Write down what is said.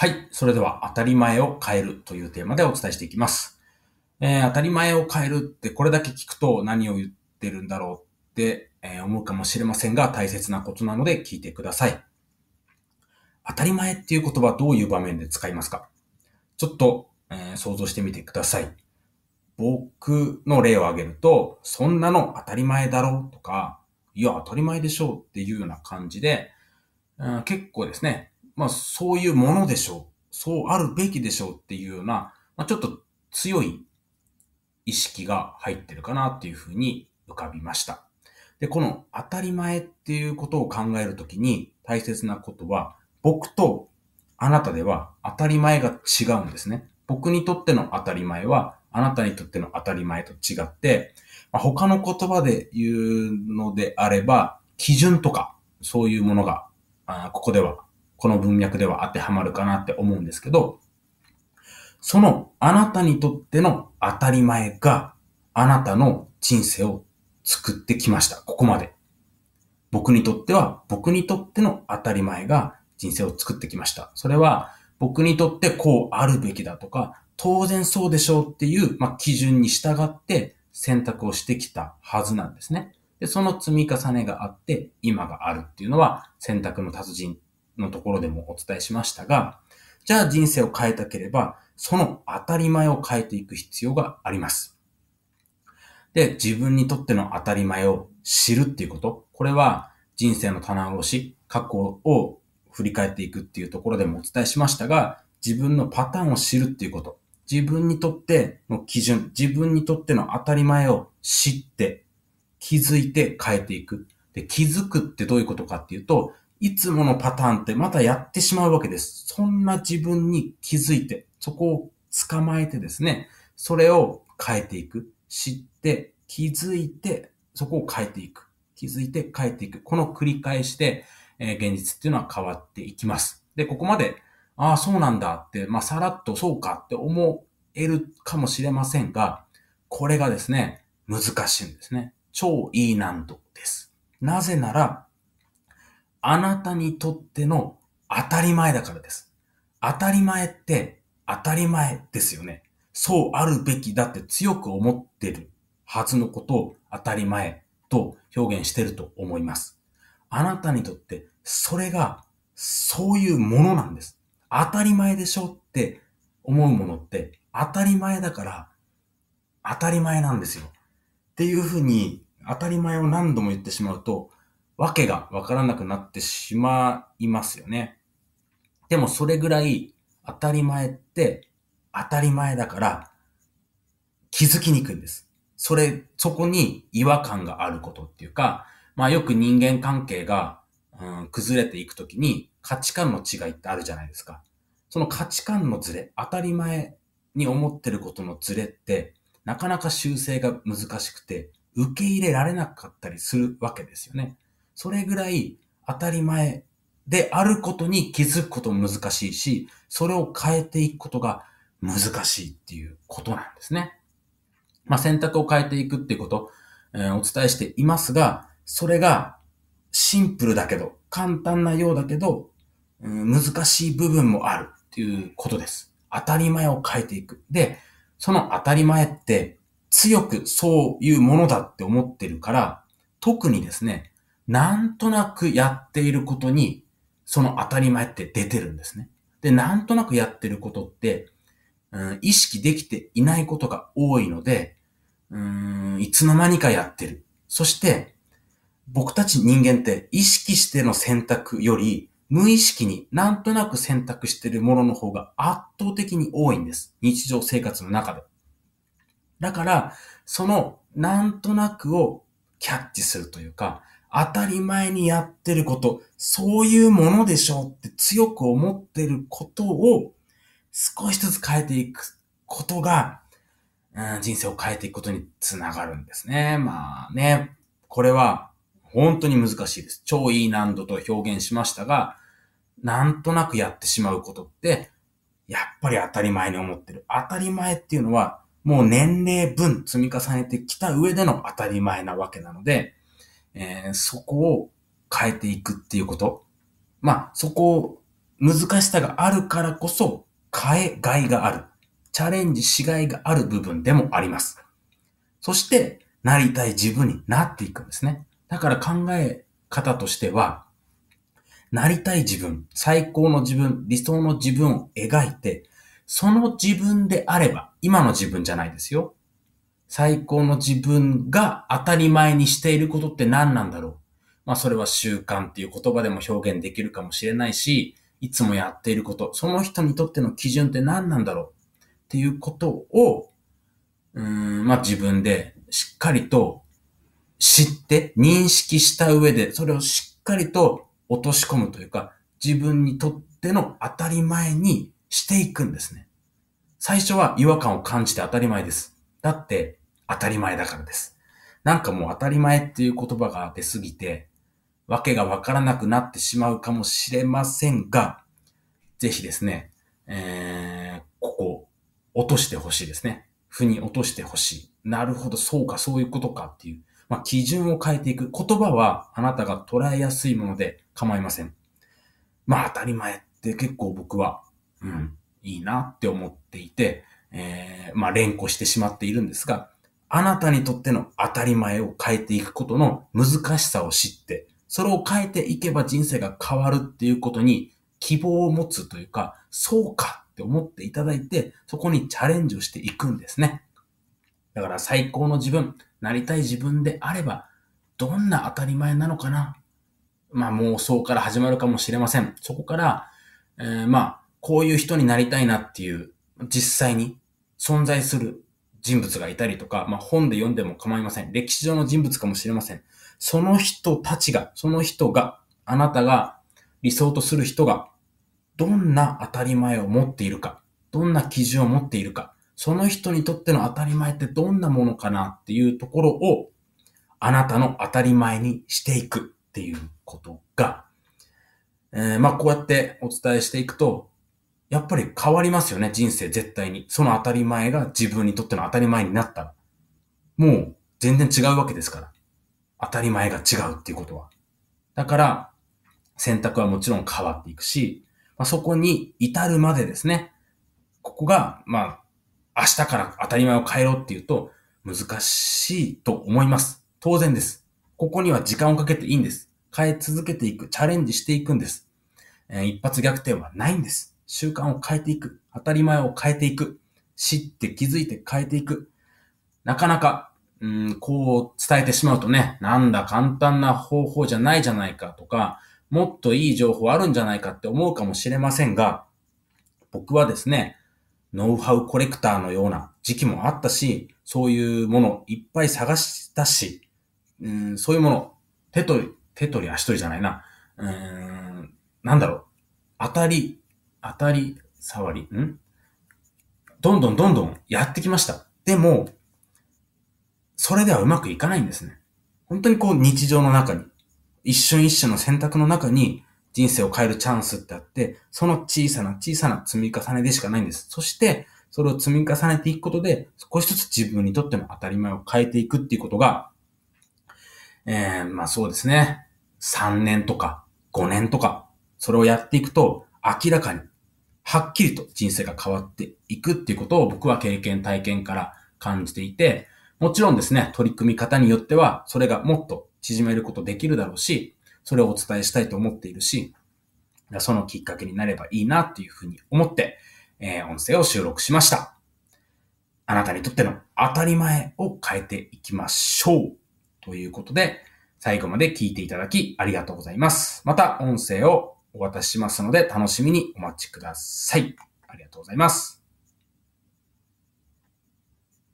はい。それでは、当たり前を変えるというテーマでお伝えしていきます。えー当たり前を変えるってこれだけ聞くと何を言ってるんだろうって、えー思うかもしれませんが、大切なことなので聞いてください。当たり前っていう言葉どういう場面で使いますか？ちょっと、えー想像してみてください。僕の例を挙げると、そんなの当たり前だろうとか、いや、当たり前でしょうっていうような感じで、うん結構ですね、まあそういうものでしょう。そうあるべきでしょうっていうような、まあ、ちょっと強い意識が入ってるかなっていうふうに浮かびました。で、この当たり前っていうことを考えるときに大切なことは、僕とあなたでは当たり前が違うんですね。僕にとっての当たり前は、あなたにとっての当たり前と違って、まあ他の言葉で言うのであれば、基準とか、そういうものが、あここでは、この文脈では当てはまるかなって思うんですけど、そのあなたにとっての当たり前が、あなたの人生を作ってきました。ここまで。僕にとっては、僕にとっての当たり前が人生を作ってきました。それは、僕にとってこうあるべきだとか、当然そうでしょうっていう、まあ、基準に従って選択をしてきたはずなんですね。で、その積み重ねがあって、今があるっていうのは、選択の達人のところでもお伝えしましたが、じゃあ人生を変えたければ、その当たり前を変えていく必要があります。で、自分にとっての当たり前を知るっていうこと。これは人生の棚卸し、過去を振り返っていくっていうところでもお伝えしましたが、自分のパターンを知るっていうこと。自分にとっての基準、自分にとっての当たり前を知って、気づいて変えていく。で、気づくってどういうことかっていうと、いつものパターンってまたやってしまうわけです。そんな自分に気づいて、そこを捕まえてですね、それを変えていく。知って、気づいて、そこを変えていく。気づいて変えていく。この繰り返しで、えー現実っていうのは変わっていきます。で、ここまで、ああ、そうなんだって、まあ、さらっとそうかって思えるかもしれませんが、これがですね、難しいんですね。超いい難度です。なぜなら、あなたにとっての当たり前だからです。当たり前って当たり前ですよね。そうあるべきだって強く思ってるはずのことを当たり前と表現してると思います。あなたにとってそれがそういうものなんです。当たり前でしょって思うものって当たり前だから当たり前なんですよ。っていうふうに当たり前を何度も言ってしまうとわけがわからなくなってしまいますよね。でもそれぐらい当たり前って当たり前だから気づきにくいんです。それ、そこに違和感があることっていうか、まあよく人間関係が、うん、崩れていくときに価値観の違いってあるじゃないですか。その価値観のズレ、当たり前に思ってることのズレって、なかなか修正が難しくて、受け入れられなかったりするわけですよね。それぐらい当たり前であることに気づくことも難しいし、それを変えていくことが難しいっていうことなんですね。まあ、選択を変えていくっていうこと、えーお伝えしていますが、それがシンプルだけど、簡単なようだけど、うん難しい部分もあるっていうことです。当たり前を変えていく。で、その当たり前って強くそういうものだって思ってるから、特にですね、なんとなくやっていることに、その当たり前って出てるんですね。で、なんとなくやってることって、うん、意識できていないことが多いので、うん、いつの間にかやってる。そして、僕たち人間って意識しての選択より、無意識になんとなく選択してるものの方が圧倒的に多いんです。日常生活の中で。だから、そのなんとなくをキャッチするというか、当たり前にやってること、そういうものでしょうって強く思ってることを少しずつ変えていくことが、うん人生を変えていくことにつながるんですね。まあね、これは本当に難しいです。超いい難度と表現しましたが、なんとなくやってしまうことって、やっぱり当たり前に思ってる。当たり前っていうのは、もう年齢分積み重ねてきた上での当たり前なわけなので、えーそこを変えていくっていうこと。まあ、そこを難しさがあるからこそ変えがいがある。チャレンジしがいがある部分でもあります。そして、なりたい自分になっていくんですね。だから考え方としては、なりたい自分、最高の自分、理想の自分を描いて、その自分であれば、今の自分じゃないですよ。最高の自分が当たり前にしていることって何なんだろう？まあそれは習慣っていう言葉でも表現できるかもしれないし、いつもやっていること、その人にとっての基準って何なんだろう？っていうことを、うん、まあ自分でしっかりと知って認識した上で、それをしっかりと落とし込むというか、自分にとっての当たり前にしていくんですね。最初は違和感を感じて当たり前です。だって当たり前だからです。なんかもう当たり前っていう言葉が出すぎて、わけがわからなくなってしまうかもしれませんが、ぜひですね、えー、ここ、落としてほしいですね。負に落としてほしい。なるほど、そうか、そういうことかっていう。まあ、基準を変えていく。言葉はあなたが捉えやすいもので構いません。まあ、当たり前って結構僕は、うん、いいなって思っていて、えー、まあ、連呼してしまっているんですが、あなたにとっての当たり前を変えていくことの難しさを知って、それを変えていけば人生が変わるっていうことに希望を持つというか、そうかって思っていただいて、そこにチャレンジをしていくんですね。だから最高の自分、なりたい自分であれば、どんな当たり前なのかなまあ妄想から始まるかもしれません。そこから、えー、まあ、こういう人になりたいなっていう、実際に存在する人物がいたりとか、まあ本で読んでも構いません。歴史上の人物かもしれません。その人たちが、その人が、あなたが理想とする人が、どんな当たり前を持っているか、どんな基準を持っているか、その人にとっての当たり前ってどんなものかなっていうところを、あなたの当たり前にしていくっていうことが、えー、まあこうやってお伝えしていくと、やっぱり変わりますよね、人生絶対に。その当たり前が自分にとっての当たり前になったら。もう全然違うわけですから。当たり前が違うっていうことは。だから、選択はもちろん変わっていくし、まあ、そこに至るまでですね。ここが、まあ、明日から当たり前を変えろっていうと、難しいと思います。当然です。ここには時間をかけていいんです。変え続けていく、チャレンジしていくんです。えー、一発逆転はないんです。習慣を変えていく。当たり前を変えていく。知って気づいて変えていく。なかなか、うん、こう伝えてしまうとね、なんだ簡単な方法じゃないじゃないかとか、もっといい情報あるんじゃないかって思うかもしれませんが、僕はですね、ノウハウコレクターのような時期もあったし、そういうものいっぱい探したし、うん、そういうもの、手取り、手取り足取りじゃないな。うん、なんだろう。当たり、当たり、触り、ん？どんどんどんどんやってきました。でも、それではうまくいかないんですね。本当にこう日常の中に、一瞬一瞬の選択の中に、人生を変えるチャンスってあって、その小さな小さな積み重ねでしかないんです。そして、それを積み重ねていくことで、少しずつ自分にとっての当たり前を変えていくっていうことが、えー、まあそうですね。3年とか5年とか、それをやっていくと、明らかに、はっきりと人生が変わっていくっていうことを僕は経験体験から感じていて、もちろんですね、取り組み方によっては、それがもっと縮めることできるだろうし、それをお伝えしたいと思っているし、そのきっかけになればいいなっていうふうに思って、えー、音声を収録しました。あなたにとっての当たり前を変えていきましょう。ということで、最後まで聞いていただきありがとうございます。また音声をお渡ししますので楽しみにお待ちください。ありがとうございます。